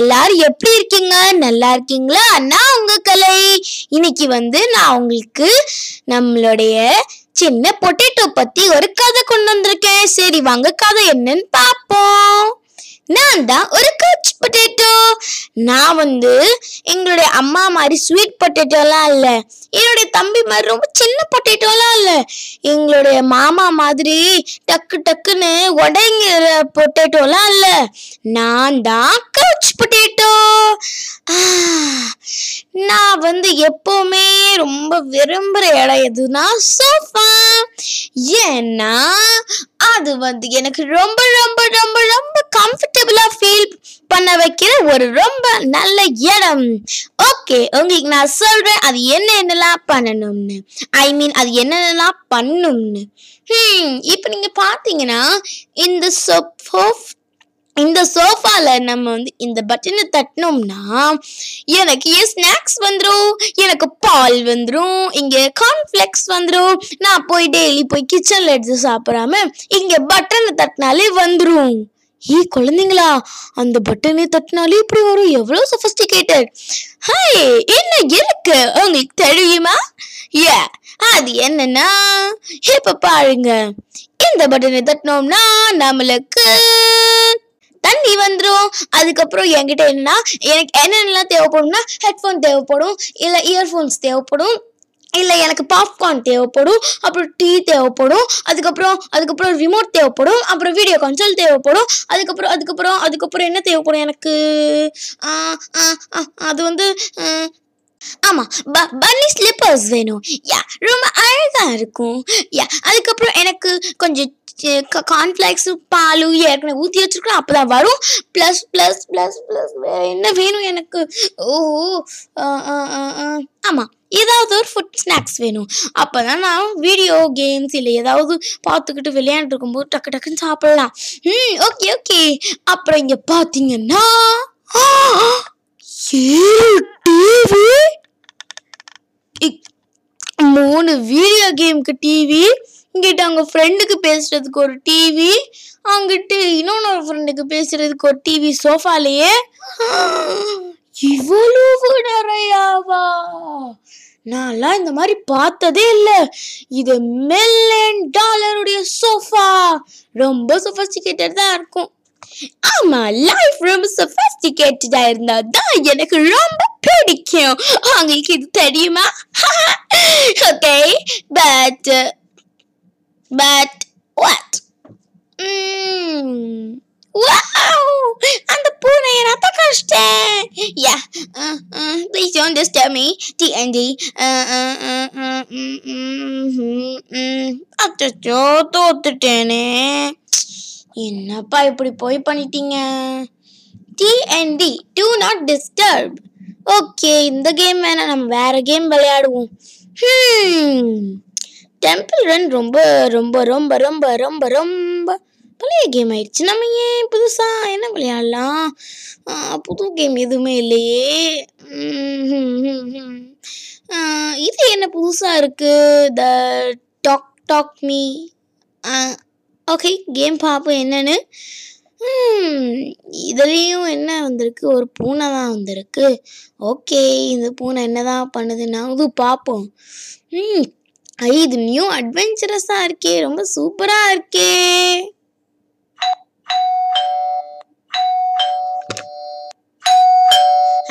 எல்லாரும் எப்படி இருக்கீங்க? நல்லா இருக்கீங்களா? நான் உங்க கலை. இன்னைக்கு வந்து நான் உங்களுக்கு நம்மளுடைய சின்ன பொட்டேட்டோ பத்தி ஒரு கதை கொண்டு வந்திருக்கேன். சரி வாங்க கதை என்னன்னு பார்ப்போம். நான் தான் ஒரு கச் பொட்டேட்டோ நான் வந்து எங்களுடைய அம்மா மாதிரி ஸ்வீட் பொட்டேட்டோலாம் இல்லை. என்னுடைய தம்பி மாதிரி ரொம்ப சின்ன பொட்டேட்டோலாம் இல்லை. எங்களுடைய மாமா மாதிரி டக்கு டக்குன்னு உடைங்கிற பொட்டேட்டோலாம் இல்லை. நான் தான் கவுச் நான் வந்து எப்பவுமே ரொம்ப விரும்புகிற இடம் எதுனா சோஃபா ஏன்னா அது வந்து எனக்கு ரொம்ப ரொம்ப ரொம்ப ரொம்ப கம்ஃபர்டபுளா ஃபீல் பண்ண வைக்கிற ஒரு ரொம்ப நல்ல இடம். ஓகே உங்களுக்கு நான் சொல்றேன் அது என்ன என்னெல்லாம் பண்ணணும்னு. ஐ மீன் அது என்னென்னலாம் பண்ணும்னு. Hmm, ஹம் இப்போ நீங்க பாத்தீங்கன்னா இந்த சோஃப் இந்த சோஃபால நம்ம வந்து இந்த பட்டனை தட்டினோம்னா எனக்கு ஏன் ஸ்நாக்ஸ் வந்துடும் எனக்கு பால் வந்துடும் இங்கே கார்ன்ஃப்ளெக்ஸ் வந்துடும் நான் போய் டெய்லி போய் கிச்சனில் எடுத்து சாப்பிடாம இங்கே பட்டனை தட்டினாலே வந்துடும் ஏ குழந்தைங்களா அந்த பட்டனை தட்டினாலே இப்படி வரும். எவ்வளோ சொஃபஸ்டிகேட்டட் ஹாய் என்ன இருக்கு? உங்களுக்கு தெரியுமா? ஏ அது என்னன்னா இப்போ பாருங்க. இந்த பட்டனை தட்டினோம்னா நம்மளுக்கு தண்ணி வந்துடும் அதுக்கப்புறம் என்கிட்ட என்னன்னா எனக்கு என்னென்னலாம் தேவைப்படும்னா ஹெட்ஃபோன் தேவைப்படும் இல்லை இயர்ஃபோன்ஸ் தேவைப்படும் இல்லை எனக்கு பாப்கார்ன் தேவைப்படும் அப்புறம் டீ தேவைப்படும் அதுக்கப்புறம் அதுக்கப்புறம் ரிமோட் தேவைப்படும் அப்புறம் வீடியோ கன்சோல் தேவைப்படும் அதுக்கப்புறம் அதுக்கப்புறம் அதுக்கப்புறம் என்ன தேவைப்படும் எனக்கு? ஆ, ஆ, ஆ, அது வந்து ஆ, ஆமா ப பன்னி ஸ்லிப்பர்ஸ் வேணும். யா ரொம்ப அழகா இருக்கும். யா அதுக்கப்புறம் எனக்கு கொஞ்சம் கார்ன்ஃப்ளேக்ஸும் பால் ஏற்கனவே ஊற்றி வச்சுருக்கோம் அப்போ தான் வரும். ப்ளஸ் ப்ளஸ் ப்ளஸ் ப்ளஸ் வேற என்ன வேணும் எனக்கு? ஓஹோ ஆ, ஆ, ஆ, ஏதாவது ஒரு ஃபுட் ஸ்நாக்ஸ் வேணும். அப்பதான் நான் வீடியோ கேம்ஸ் இல்லை ஏதாவது பார்த்துக்கிட்டு விளையாண்டு இருக்கும்போது டக்கு டக்குன்னு சாப்பிடலாம். ம் ஓகே ஓகே அப்புறம் இங்கே பார்த்தீங்கன்னா டிவி மூணு வீடியோ கேமுக்கு டிவி இங்கிட்ட அவங்க ஃப்ரெண்டுக்கு பேசுறதுக்கு ஒரு டிவி அங்கிட்டு இன்னொன்று ஃப்ரெண்டுக்கு பேசுறதுக்கு ஒரு டிவி சோஃபாலேயே இவ்வளவு நிறையாவா? நான்லாம் இந்த மாதிரி பார்த்ததே இல்லை. இது மில்லியன் டாலருடைய சோஃபா ரொம்ப சொஃபஸ்டிகேட்டட் தான் இருக்கும். ஆமா லைஃப் ரொம்ப சொஃபஸ்டிகேட்டடா இருந்தா தான் எனக்கு ரொம்ப பிடிக்கும். உங்களுக்கு இது தெரியுமா? Okay but but what mm. அந்த பூனையை நான் தக்கடிச்சிட்டேன் யா please don't disturb me DND அச்சோ தோத்துட்டேனே. என்னப்பா இப்படி போய் பண்ணிட்டீங்க? DND do not disturb okay இந்த கேம் வேணாம் நம்ம வேற கேம் விளையாடுவோம். Hmm. டெம்பிள் ரன் ரொம்ப ரொம்ப ரொம்ப ரொம்ப ரொம்ப ரொம்ப பழைய கேம் ஆயிடுச்சு. நம்ம ஏன் புதுசா என்ன விளையாடலாம்? புது கேம் எதுவுமே இல்லையே. இது என்ன புதுசா இருக்கு? The talk talk me okay game பார்ப்போம் என்னன்னு. இதுலேயும் என்ன வந்திருக்கு? ஒரு பூனை தான் வந்திருக்கு. ஓகே இந்த பூனை என்னதான் பண்ணுதுன்னா இது பார்ப்போம். ம் ஐ இது நியூ அட்வென்ச்சரஸாக இருக்கே. ரொம்ப சூப்பராக இருக்கே.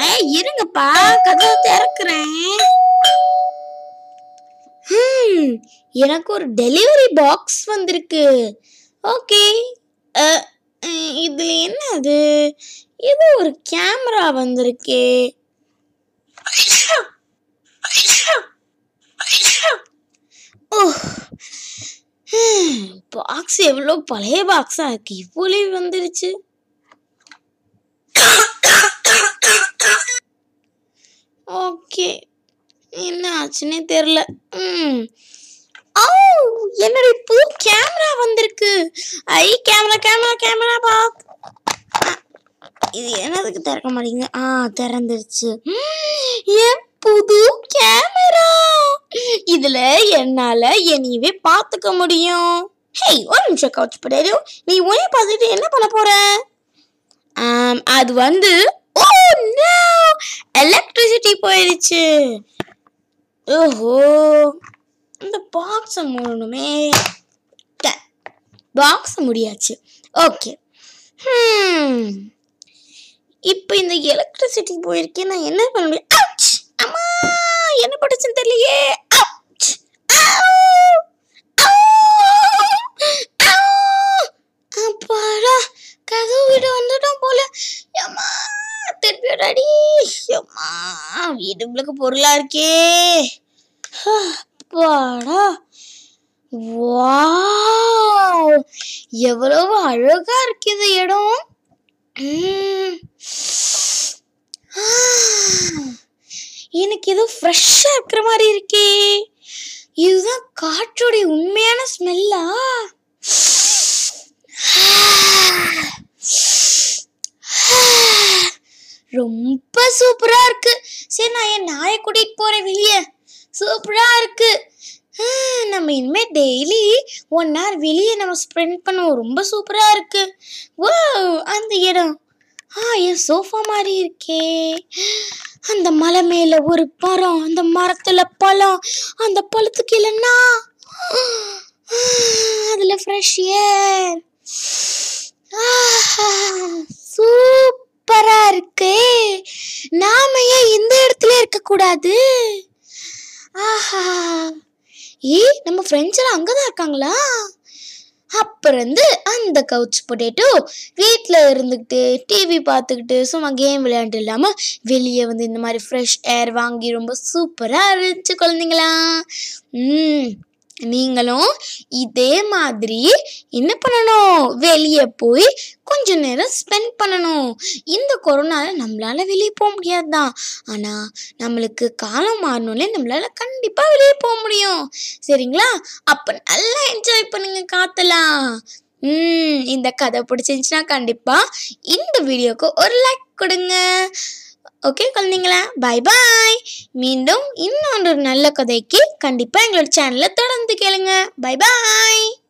ஏய் இருங்கப்பா. கதவை திறக்கிறேன். எனக்கு ஒரு டெலிவரி பாக்ஸ் வந்திருக்கு. ஓகே. இதுல என்ன அது? இது ஒரு கேமரா வந்திருக்கே. பாக்ஸ் எவ்வளோ பழைய பாக்ஸா இருக்கு. இவ்வளோ வந்துருச்சு. ஓகே. என்ன ஆச்சுன்னே தெரில. ம் ஓ என்னுடைய புது கேமரா வந்திருக்கு. ஐ கேமரா கேமரா கேமரா பா இது என்னதுக்கு திறக்க மாட்டேங்குது ஆ திறந்துருச்சு. ஏன்? புது கேமரா. இதுல என்னால என்னையவே பார்த்துக்க முடியும். ஹேய் ஒரு நிமிஷம் கவுச் படேரு நீ உன்னை பார்த்துட்டு என்ன பண்ண போற? ஆம், அது வந்து எலக்ட்ரிசிட்டி போயிடுச்சு ஓஹோ. இந்த பாக்ஸை மூடணுமே. பாக்ஸ் முடியாச்சு. ஓகே இப்போ இந்த எலக்ட்ரிசிட்டி போயிருக்கேன் நான் என்ன பண்ண முடியும்? அம்மா என்ன படிச்சுன்னு தெரியலையே. அப்பாடா கதவு வீடு வந்துட்டோம் போல. அம்மா திருப்பி அடி அம்மா வீடு உங்களுக்கு பொருளா இருக்கே. அப்பாடா. வா எவ்வளவு அழகா இருக்கு இந்த இடம். உம். எனக்கு ஏதோ ஃப்ரெஷ்ஷாக இருக்கிற மாதிரி இருக்கே. இதுதான் காற்றோடைய உண்மையான ஸ்மெல்லா ரொம்ப சூப்பரா இருக்கு. சரி நான் என் நாயை கூட்டிட்டு போறேன் வெளியே. சூப்பரா இருக்கு. நம்ம இனிமே டெய்லி ஒன் ஹவர் வெளியே நம்ம ஸ்பெண்ட் பண்ணுவோம். ரொம்ப சூப்பரா இருக்கு. ஓ அந்த இடம். ஆ என் சோஃபா மாதிரி இருக்கே. அந்த மலை மேல ஒரு மரம் அந்த மரத்துல பழம் அந்த பழத்துக்கு இல்லைன்னா அதுல ஃப்ரெஷ் ஏர் சூப்பரா இருக்கே. நாம ஏன் இந்த இடத்துல இருக்க கூடாது ஆஹா. ஏய் நம்ம ஃப்ரெண்ட்ஸ் எல்லாம் அங்கதான் இருக்காங்களா? அப்புறம் வந்து அந்த கவுச் பொட்டேட்டோ வீட்டில் இருந்துக்கிட்டு டிவி பார்த்துக்கிட்டு சும்மா கேம் விளையாண்டு இல்லாமல் வெளியே வந்து இந்த மாதிரி ஃப்ரெஷ் ஏர் வாங்கி ரொம்ப சூப்பராக இருந்துச்சு குழந்தைங்களா. ம் நீங்களும் இதே மாதிரி என்ன பண்ணணும்? வெளியே போய் கொஞ்ச நேரம் ஸ்பெண்ட் பண்ணணும். இந்த கொரோனால நம்மளால வெளியே போக முடியாது தான் ஆனால் நம்மளுக்கு காலம் மாறணும்லே நம்மளால கண்டிப்பாக வெளியே போக முடியும். சரிங்களா? அப்போ நல்லா என்ஜாய் பண்ணுங்க காத்தலாம் இந்த கதை பிடிச்சிருந்துச்சுன்னா கண்டிப்பாக இந்த வீடியோக்கு ஒரு லைக் கொடுங்க. ஓகே குழந்தைங்களா பை பாய் மீண்டும் இன்னொன்று நல்ல கதைக்கு கண்டிப்பாக எங்களோட சேனலை தொடர்ந்து கேளுங்க. Bye bye